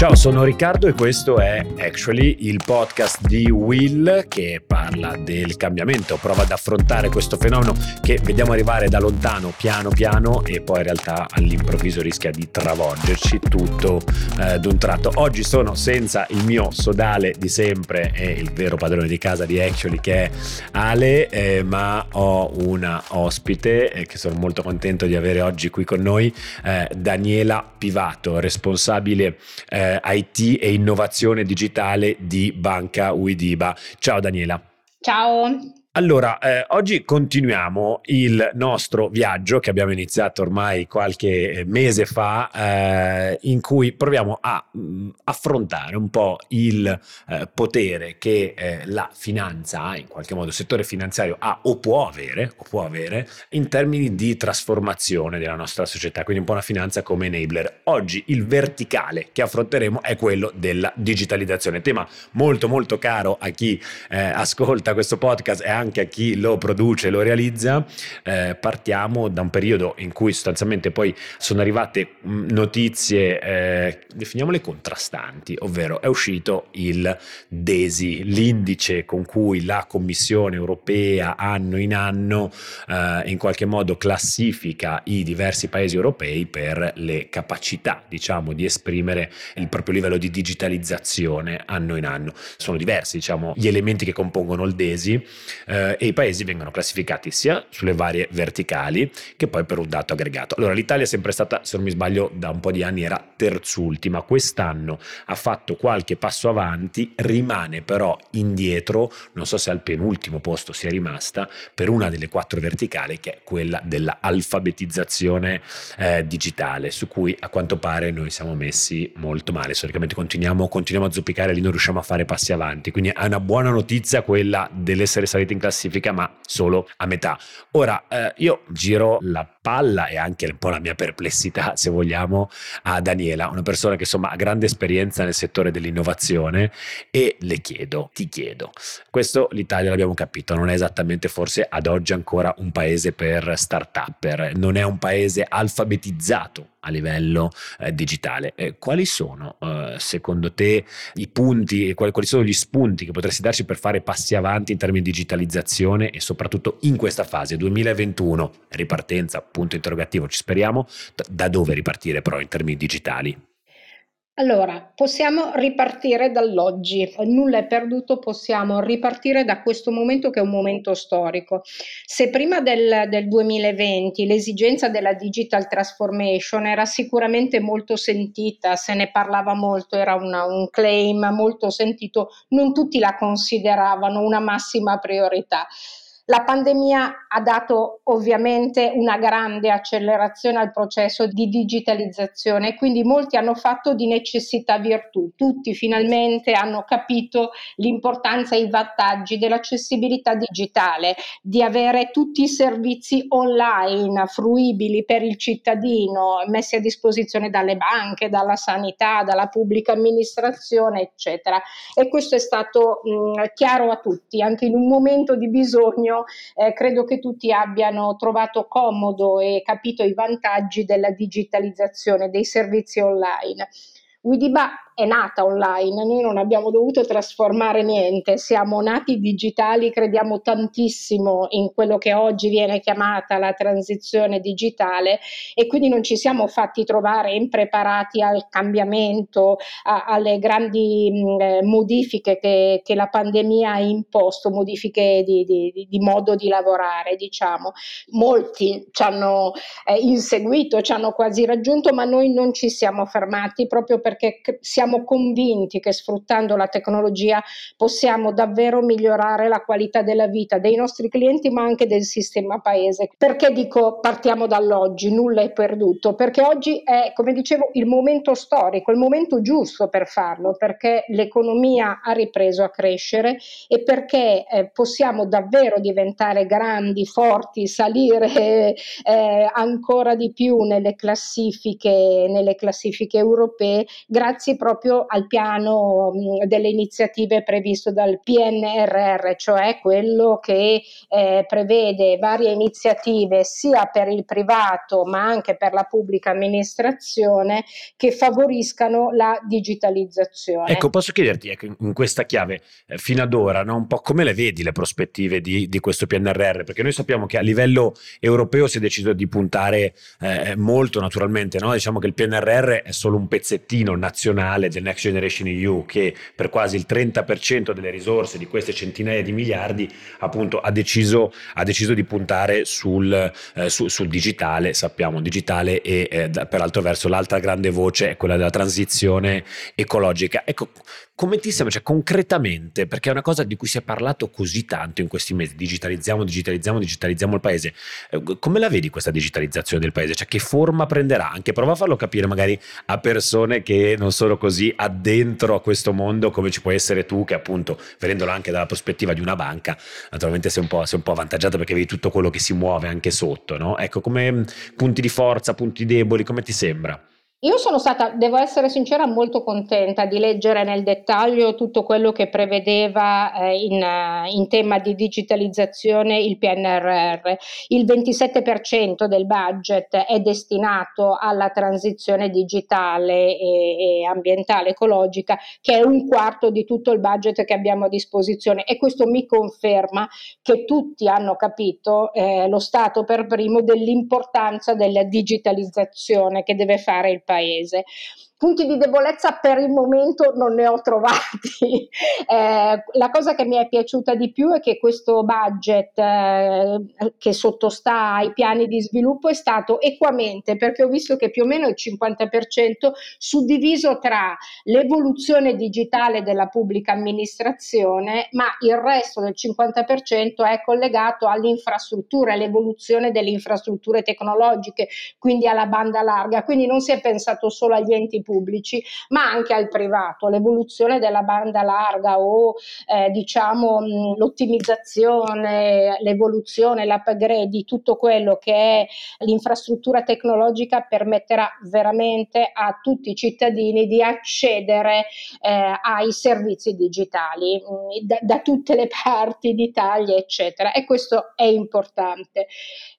Ciao, sono Riccardo e questo è Actually il podcast di Will che parla del cambiamento, prova ad affrontare questo fenomeno che vediamo arrivare da lontano piano piano e poi in realtà all'improvviso rischia di travolgerci tutto eh, d'un tratto. Oggi sono senza il mio sodale di sempre e il vero padrone di casa di Actually che è Ale, eh, ma ho una ospite eh, che sono molto contento di avere oggi qui con noi, eh, Daniela Pivato, responsabile eh, eh, IT e innovazione digitale di Banca Uidiba. Ciao Daniela. Ciao. Allora, eh, oggi continuiamo il nostro viaggio che abbiamo iniziato ormai qualche eh, mese fa, eh, in cui proviamo a mh, mm, affrontare un po' il eh, potere che eh, la finanza ha, in qualche modo il settore finanziario ha o può avere, o può avere in termini di trasformazione della nostra società, quindi un po' una finanza come enabler. Oggi il verticale che affronteremo è quello della digitalizzazione, tema molto molto caro a chi eh, ascolta questo podcast e anche a chi lo produce e lo realizza, eh, partiamo da un periodo in cui sostanzialmente poi sono arrivate notizie, eh, definiamole contrastanti, ovvero è uscito il DESI, l'indice con cui la Commissione europea anno in anno eh, in qualche modo classifica i diversi paesi europei per le capacità, diciamo, di esprimere il proprio livello di digitalizzazione anno in anno. Sono diversi, diciamo, gli elementi che compongono il DESI eh, e i paesi vengono classificati sia sulle varie verticali che poi per un dato aggregato. Allora l'Italia è sempre stata, se non mi sbaglio, da un po' di anni era terzultima, quest'anno ha fatto qualche passo avanti, rimane però indietro, non so se al penultimo posto sia rimasta, per una delle quattro verticali che è quella dell'alfabetizzazione eh, digitale, su cui a quanto pare noi siamo messi molto male, storicamente continuiamo, continuiamo a zoppicare lì, non riusciamo a fare passi avanti, quindi è una buona notizia quella dell'essere saliti in classifica, ma solo a metà. Ora, eh, io giro la palla e anche un po' la mia perplessità, se vogliamo, a Daniela, una persona che insomma ha grande esperienza nel settore dell'innovazione e le chiedo, ti chiedo, questo l'Italia l'abbiamo capito, non è esattamente forse ad oggi ancora un paese per start-upper, non è un paese alfabetizzato a livello eh, digitale. Eh, quali sono eh, secondo te i punti, quali, quali, sono gli spunti che potresti darci per fare passi avanti in termini di digitalizzazione e soprattutto in questa fase 2021, ripartenza, punto interrogativo, ci speriamo, da dove ripartire però in termini digitali? Allora, possiamo ripartire dall'oggi, nulla è perduto, possiamo ripartire da questo momento che è un momento storico. Se prima del, del 2020 l'esigenza della digital transformation era sicuramente molto sentita, se ne parlava molto, era una, un claim molto sentito, non tutti la consideravano una massima priorità. La pandemia ha dato ovviamente una grande accelerazione al processo di digitalizzazione, quindi molti hanno fatto di necessità virtù, tutti finalmente hanno capito l'importanza e i vantaggi dell'accessibilità digitale, di avere tutti i servizi online fruibili per il cittadino, messi a disposizione dalle banche, dalla sanità, dalla pubblica amministrazione, eccetera. E questo è stato mh, chiaro a tutti, anche in un momento di bisogno eh, credo che tutti abbiano trovato comodo e capito i vantaggi della digitalizzazione dei servizi online. Widiba è nata online, noi non abbiamo dovuto trasformare niente, siamo nati digitali, crediamo tantissimo in quello che oggi viene chiamata la transizione digitale e quindi non ci siamo fatti trovare impreparati al cambiamento, a, alle grandi mh, eh, modifiche che, che, la pandemia ha imposto, modifiche di, di, di modo di lavorare, diciamo. Molti ci hanno eh, inseguito, ci hanno quasi raggiunto, ma noi non ci siamo fermati proprio perché siamo siamo convinti che sfruttando la tecnologia possiamo davvero migliorare la qualità della vita dei nostri clienti ma anche del sistema paese. Perché dico partiamo dall'oggi, nulla è perduto? Perché oggi è, come dicevo, il momento storico, il momento giusto per farlo, perché l'economia ha ripreso a crescere e perché eh, possiamo davvero diventare grandi, forti, salire eh, ancora di più nelle classifiche, nelle classifiche europee grazie proprio proprio al piano delle iniziative previste dal PNRR, cioè quello che eh, prevede varie iniziative sia per il privato ma anche per la pubblica amministrazione che favoriscano la digitalizzazione. Ecco, posso chiederti ecco, in questa chiave, eh, fino ad ora, no, un po' come le vedi le prospettive di, di, questo PNRR? Perché noi sappiamo che a livello europeo si è deciso di puntare eh, molto naturalmente, no? diciamo che il PNRR è solo un pezzettino nazionale del Next Generation EU che per quasi il 30% delle risorse di queste centinaia di miliardi appunto ha deciso, ha deciso di puntare sul, eh, su, sul, digitale, sappiamo digitale e eh, per altro verso l'altra grande voce è quella della transizione ecologica. Ecco, come ti sembra, cioè concretamente, perché è una cosa di cui si è parlato così tanto in questi mesi, digitalizziamo, digitalizziamo, digitalizziamo il paese, eh, come la vedi questa digitalizzazione del paese? Cioè che forma prenderà? Anche prova a farlo capire magari a persone che non sono così addentro a questo mondo come ci puoi essere tu, che appunto, vedendolo anche dalla prospettiva di una banca, naturalmente sei un po', sei un po avvantaggiato perché vedi tutto quello che si muove anche sotto, no? Ecco, come punti di forza, punti deboli, come ti sembra? Io sono stata, devo essere sincera, molto contenta di leggere nel dettaglio tutto quello che prevedeva eh, in, uh, in, tema di digitalizzazione il PNRR. Il 27% del budget è destinato alla transizione digitale e, e, ambientale, ecologica, che è un quarto di tutto il budget che abbiamo a disposizione e questo mi conferma che tutti hanno capito, eh, lo Stato per primo, dell'importanza della digitalizzazione che deve fare il paese paese. Punti di debolezza per il momento non ne ho trovati. Eh, la cosa che mi è piaciuta di più è che questo budget eh, che sottostà ai piani di sviluppo è stato equamente, perché ho visto che più o meno il 50% suddiviso tra l'evoluzione digitale della pubblica amministrazione, ma il resto del 50% è collegato all'infrastruttura, all'evoluzione delle infrastrutture tecnologiche, quindi alla banda larga. Quindi non si è pensato solo agli enti pubblici pubblici, ma anche al privato, l'evoluzione della banda larga o eh, diciamo mh, l'ottimizzazione, l'evoluzione, l'upgrade di tutto quello che è l'infrastruttura tecnologica permetterà veramente a tutti i cittadini di accedere eh, ai servizi digitali mh, da, da tutte le parti d'Italia, eccetera. E questo è importante.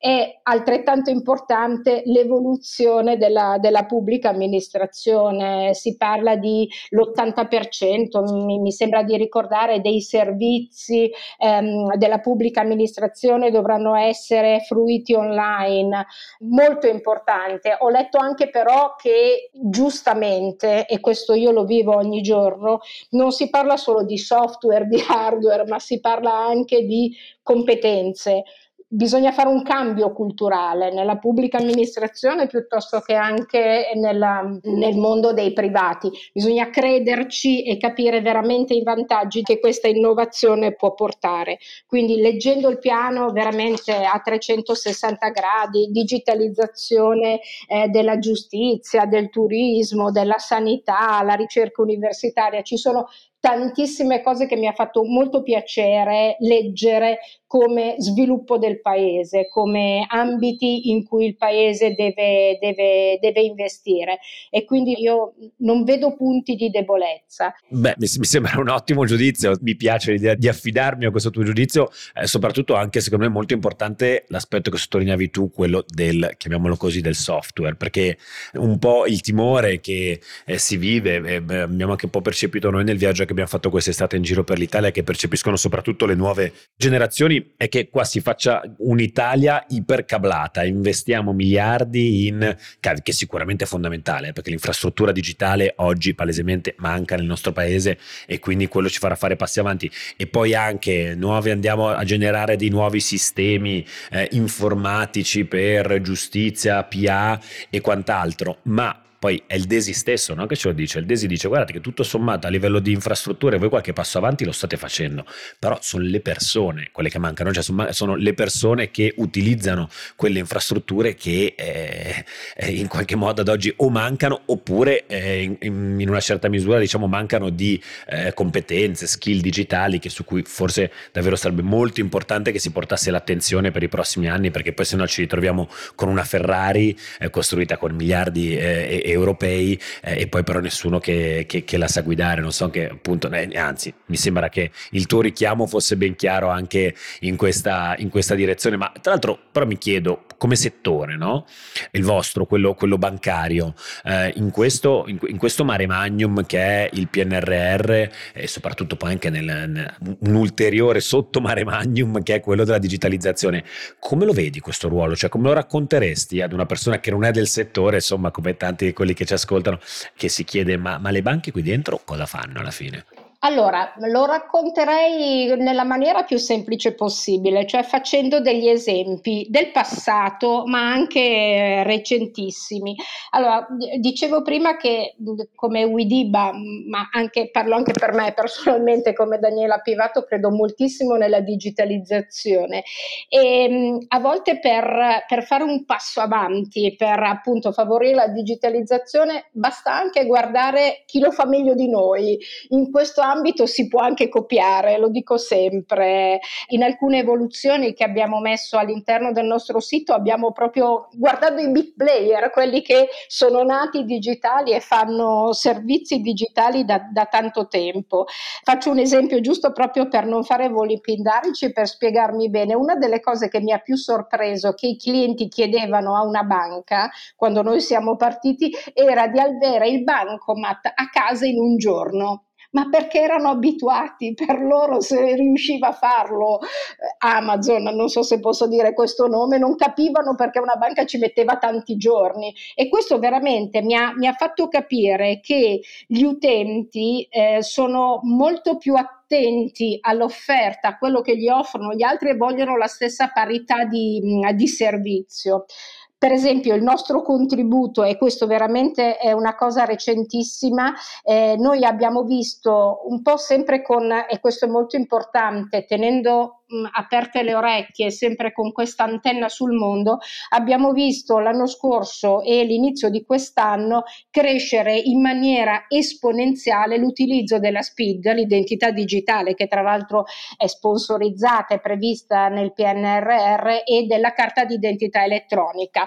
È altrettanto importante l'evoluzione della, della pubblica amministrazione, si parla di l'80%, mi, mi sembra di ricordare, dei servizi ehm, della pubblica amministrazione dovranno essere fruiti online, molto importante. Ho letto anche però che giustamente, e questo io lo vivo ogni giorno, non si parla solo di software, di hardware, ma si parla anche di competenze bisogna fare un cambio culturale nella pubblica amministrazione piuttosto che anche nella, nel mondo dei privati. Bisogna crederci e capire veramente i vantaggi che questa innovazione può portare. Quindi leggendo il piano veramente a 360 gradi, digitalizzazione eh, della giustizia, del turismo, della sanità, la ricerca universitaria, ci sono tantissime cose che mi ha fatto molto piacere leggere come sviluppo del paese, come ambiti in cui il paese deve, deve, deve investire. E quindi io non vedo punti di debolezza. Beh, mi, mi sembra un ottimo giudizio, mi piace l'idea di affidarmi a questo tuo giudizio, eh, soprattutto anche secondo me molto importante l'aspetto che sottolineavi tu, quello del, chiamiamolo così, del software, perché un po' il timore che eh, si vive, eh, abbiamo anche un po' percepito noi nel viaggio che abbiamo fatto quest'estate in giro per l'Italia, che percepiscono soprattutto le nuove generazioni è che qua si faccia un'Italia ipercablata, investiamo miliardi in, che sicuramente è fondamentale, perché l'infrastruttura digitale oggi palesemente manca nel nostro paese e quindi quello ci farà fare passi avanti. E poi anche nuovi, andiamo a generare dei nuovi sistemi eh, informatici per giustizia, PA e quant'altro, ma poi è il Desi stesso no? che ce lo dice. Il Desi dice: Guardate che tutto sommato a livello di infrastrutture voi qualche passo avanti lo state facendo, però sono le persone quelle che mancano, cioè sono, le persone che utilizzano quelle infrastrutture che eh, eh, in qualche modo ad oggi o mancano oppure eh, in, in, una certa misura diciamo mancano di eh, competenze, skill digitali che su cui forse davvero sarebbe molto importante che si portasse l'attenzione per i prossimi anni perché poi se no ci ritroviamo con una Ferrari eh, costruita con miliardi eh, e europei eh, e poi però nessuno che, che, che, la sa guidare, non so che appunto, eh, anzi mi sembra che il tuo richiamo fosse ben chiaro anche in questa, in questa direzione, ma tra l'altro però mi chiedo come settore, no? il vostro, quello, quello bancario, eh, in, questo, in, in, questo mare magnum che è il PNRR e soprattutto poi anche nel, nel, un ulteriore sotto mare magnum che è quello della digitalizzazione, come lo vedi questo ruolo? Cioè come lo racconteresti ad una persona che non è del settore, insomma come tanti quelli che ci ascoltano, che si chiede ma, ma le banche qui dentro cosa fanno alla fine? Allora, lo racconterei nella maniera più semplice possibile, cioè facendo degli esempi del passato, ma anche recentissimi. Allora, dicevo prima che come Widiba, ma anche, parlo anche per me personalmente come Daniela Pivato, credo moltissimo nella digitalizzazione e a volte per, per fare un passo avanti, per appunto favorire la digitalizzazione, basta anche guardare chi lo fa meglio di noi. In questo ambito si può anche copiare, lo dico sempre. In alcune evoluzioni che abbiamo messo all'interno del nostro sito abbiamo proprio guardato i big player, quelli che sono nati digitali e fanno servizi digitali da, da tanto tempo. Faccio un esempio giusto proprio per non fare voli pindarici, per spiegarmi bene. Una delle cose che mi ha più sorpreso che i clienti chiedevano a una banca quando noi siamo partiti era di avere il bancomat a casa in un giorno ma perché erano abituati, per loro se riusciva a farlo eh, Amazon, non so se posso dire questo nome, non capivano perché una banca ci metteva tanti giorni e questo veramente mi ha, mi ha fatto capire che gli utenti eh, sono molto più attenti all'offerta, a quello che gli offrono gli altri e vogliono la stessa parità di, di servizio. Per esempio il nostro contributo, e questo veramente è una cosa recentissima, eh, noi abbiamo visto un po' sempre con, e questo è molto importante, tenendo mh, aperte le orecchie, sempre con questa antenna sul mondo, abbiamo visto l'anno scorso e l'inizio di quest'anno crescere in maniera esponenziale l'utilizzo della SPID, l'identità digitale, che tra l'altro è sponsorizzata e prevista nel PNRR, e della carta d'identità elettronica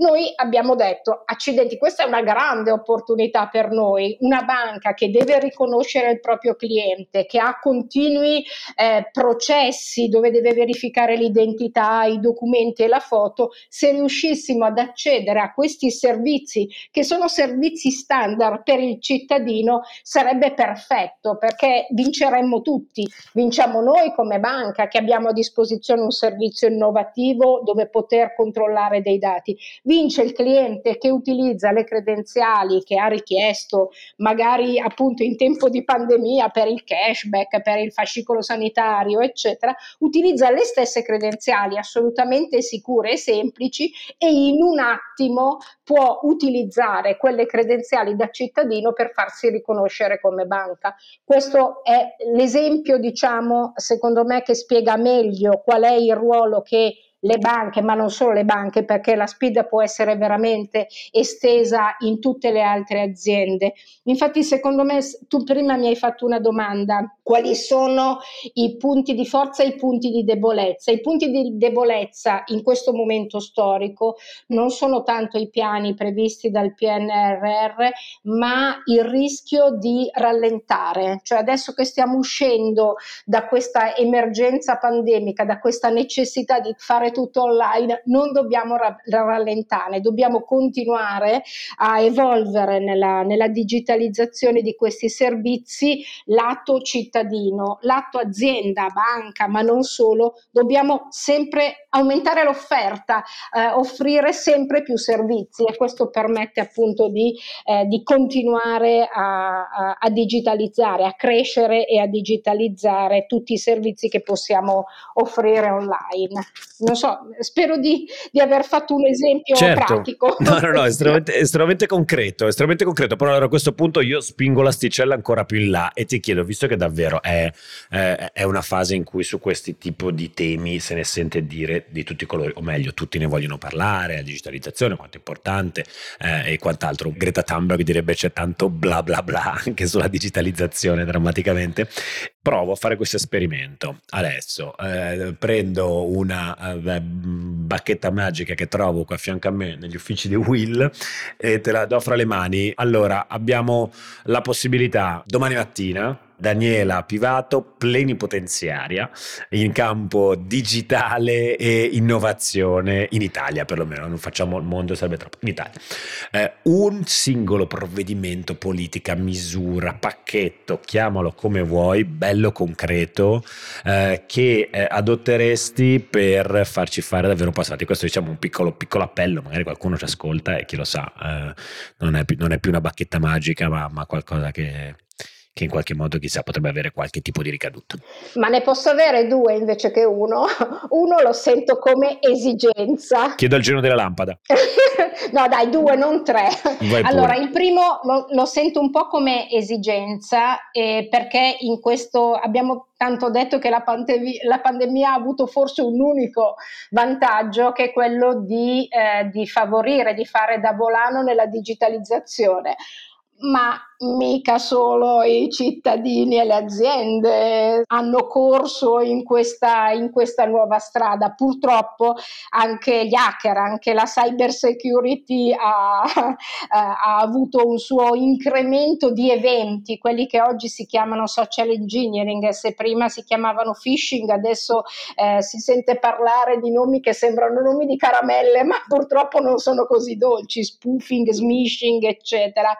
noi abbiamo detto, accidenti, questa è una grande opportunità per noi, una banca che deve riconoscere il proprio cliente, che ha continui eh, processi dove deve verificare l'identità, i documenti e la foto, se riuscissimo ad accedere a questi servizi, che sono servizi standard per il cittadino, sarebbe perfetto perché vinceremmo tutti. Vinciamo noi come banca che abbiamo a disposizione un servizio innovativo dove poter controllare dei dati vince il cliente che utilizza le credenziali che ha richiesto, magari appunto in tempo di pandemia per il cashback, per il fascicolo sanitario, eccetera, utilizza le stesse credenziali assolutamente sicure e semplici e in un attimo può utilizzare quelle credenziali da cittadino per farsi riconoscere come banca. Questo è l'esempio, diciamo, secondo me che spiega meglio qual è il ruolo che le banche, ma non solo le banche, perché la SPID può essere veramente estesa in tutte le altre aziende. Infatti, secondo me, tu prima mi hai fatto una domanda, quali sono i punti di forza e i punti di debolezza? I punti di debolezza in questo momento storico non sono tanto i piani previsti dal PNRR, ma il rischio di rallentare, cioè adesso che stiamo uscendo da questa emergenza pandemica, da questa necessità di fare tutto online, non dobbiamo rallentare, dobbiamo continuare a evolvere nella, nella digitalizzazione di questi servizi lato cittadino, lato azienda, banca, ma non solo, dobbiamo sempre aumentare l'offerta, eh, offrire sempre più servizi e questo permette appunto di, eh, di continuare a, a, a digitalizzare, a crescere e a digitalizzare tutti i servizi che possiamo offrire online. Non so, spero di, di aver fatto un esempio certo. pratico. No, no, no, estremamente, estremamente, concreto, estremamente concreto, però allora a questo punto io spingo l'asticella ancora più in là e ti chiedo, visto che davvero è, eh, è una fase in cui su questi tipi di temi se ne sente dire di tutti i colori, o meglio, tutti ne vogliono parlare, la digitalizzazione, quanto è importante eh, e quant'altro. Greta Thunberg direbbe c'è tanto bla bla bla anche sulla digitalizzazione drammaticamente. Provo a fare questo esperimento adesso, eh, prendo una eh, bacchetta magica che trovo qua a fianco a me negli uffici di Will e te la do fra le mani. Allora, abbiamo la possibilità domani mattina Daniela Pivato, plenipotenziaria in campo digitale e innovazione in Italia, perlomeno non facciamo il mondo, sarebbe troppo, in Italia. Eh, un singolo provvedimento, politica, misura, pacchetto, chiamalo come vuoi, bello concreto, eh, che eh, adotteresti per farci fare davvero passati. Questo diciamo un piccolo, piccolo appello, magari qualcuno ci ascolta e chi lo sa, eh, non è, non, è più una bacchetta magica, ma, ma qualcosa che che in qualche modo chissà potrebbe avere qualche tipo di ricaduta. Ma ne posso avere due invece che uno. Uno lo sento come esigenza. Chiedo il giro della lampada. no dai, due, non tre. Vai allora, pure. il primo lo, lo, sento un po' come esigenza eh, perché in questo abbiamo tanto detto che la, pandemia, la pandemia ha avuto forse un unico vantaggio che è quello di, eh, di favorire, di fare da volano nella digitalizzazione ma mica solo i cittadini e le aziende hanno corso in questa, in questa nuova strada. Purtroppo anche gli hacker, anche la cyber security ha, ha avuto un suo incremento di eventi, quelli che oggi si chiamano social engineering, se prima si chiamavano phishing, adesso eh, si sente parlare di nomi che sembrano nomi di caramelle, ma purtroppo non sono così dolci, spoofing, smishing, eccetera.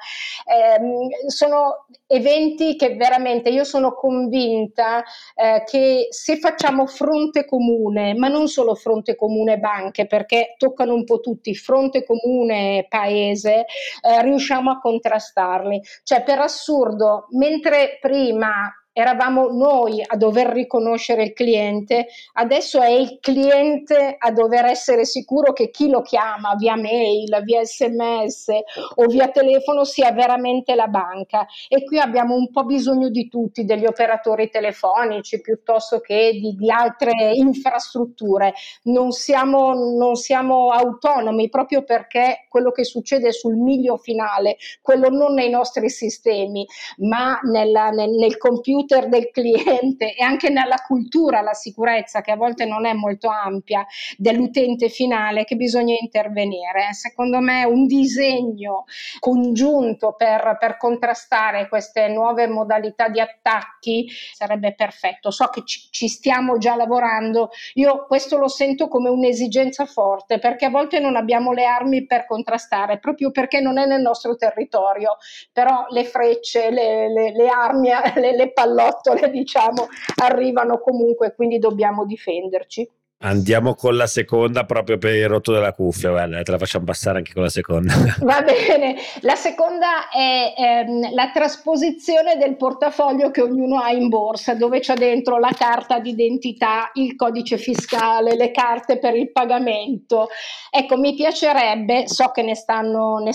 Eh, sono eventi che veramente io sono convinta eh, che se facciamo fronte comune, ma non solo fronte comune banche, perché toccano un po' tutti, fronte comune paese, eh, riusciamo a contrastarli. Cioè, per assurdo, mentre prima eravamo noi a dover riconoscere il cliente, adesso è il cliente a dover essere sicuro che chi lo chiama via mail, via sms o via telefono sia veramente la banca. E qui abbiamo un po' bisogno di tutti, degli operatori telefonici piuttosto che di, di altre infrastrutture. Non siamo, non siamo autonomi proprio perché quello che succede sul miglio finale, quello non nei nostri sistemi, ma nella, nel, nel computer computer del cliente e anche nella cultura, la sicurezza che a volte non è molto ampia dell'utente finale che bisogna intervenire. Secondo me un disegno congiunto per, per contrastare queste nuove modalità di attacchi sarebbe perfetto. So che ci, ci stiamo già lavorando, io questo lo sento come un'esigenza forte perché a volte non abbiamo le armi per contrastare, proprio perché non è nel nostro territorio, però le frecce, le, le, le armi, le, le pallottole pallottole, diciamo, arrivano comunque, quindi dobbiamo difenderci. Andiamo con la seconda proprio per il rotto della cuffia, guarda, te la facciamo passare anche con la seconda. Va bene, la seconda è ehm, la trasposizione del portafoglio che ognuno ha in borsa, dove c'è dentro la carta d'identità, il codice fiscale, le carte per il pagamento. Ecco, mi piacerebbe, so che ne stanno, ne,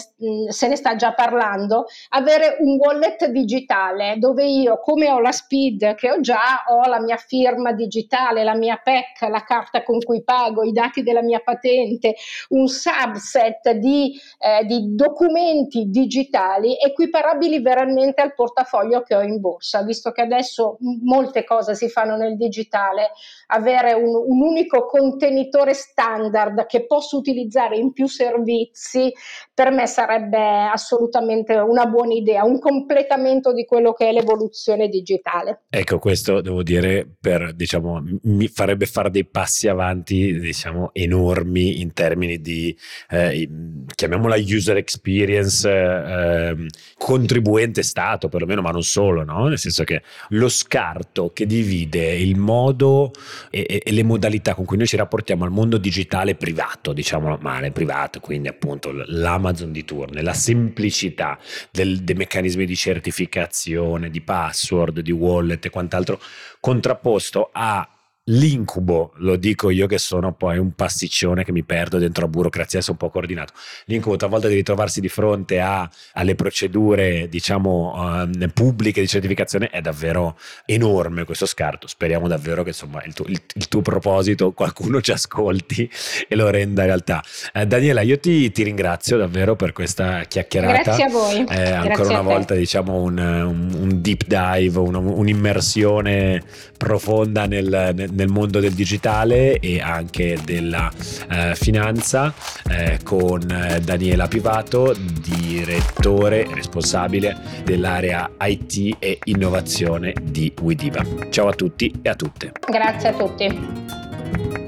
se ne sta già parlando, avere un wallet digitale dove io, come ho la SPID che ho già, ho la mia firma digitale, la mia PEC, la carta carta con cui pago, i dati della mia patente, un subset di, eh, di documenti digitali equiparabili veramente al portafoglio che ho in borsa, visto che adesso molte cose si fanno nel digitale, avere un, un unico contenitore standard che posso utilizzare in più servizi per me sarebbe assolutamente una buona idea, un completamento di quello che è l'evoluzione digitale. Ecco, questo devo dire per diciamo mi farebbe fare dei passi passi avanti, diciamo, enormi in termini di, eh, chiamiamola user experience, eh, contribuente stato perlomeno, ma non solo, no? nel senso che lo scarto che divide il modo e, e, le modalità con cui noi ci rapportiamo al mondo digitale privato, diciamo male, privato, quindi appunto l'Amazon di turno, la semplicità del, dei meccanismi di certificazione, di password, di wallet e quant'altro, contrapposto a L'incubo, lo dico io che sono poi un pasticcione che mi perdo dentro la burocrazia, sono un po' coordinato. L'incubo talvolta di ritrovarsi di fronte a, alle procedure, diciamo, uh, pubbliche di certificazione è davvero enorme questo scarto. Speriamo davvero che insomma il tuo, il, il tuo proposito qualcuno ci ascolti e lo renda realtà. Eh, Daniela, io ti, ti, ringrazio davvero per questa chiacchierata. Grazie a voi. Eh, ancora una volta diciamo un, un, un deep dive, un, un'immersione profonda nel, nel nel mondo del digitale e anche della eh, finanza eh, con eh, Daniela Pivato, direttore responsabile dell'area IT e innovazione di Widiva. Ciao a tutti e a tutte. Grazie a tutti.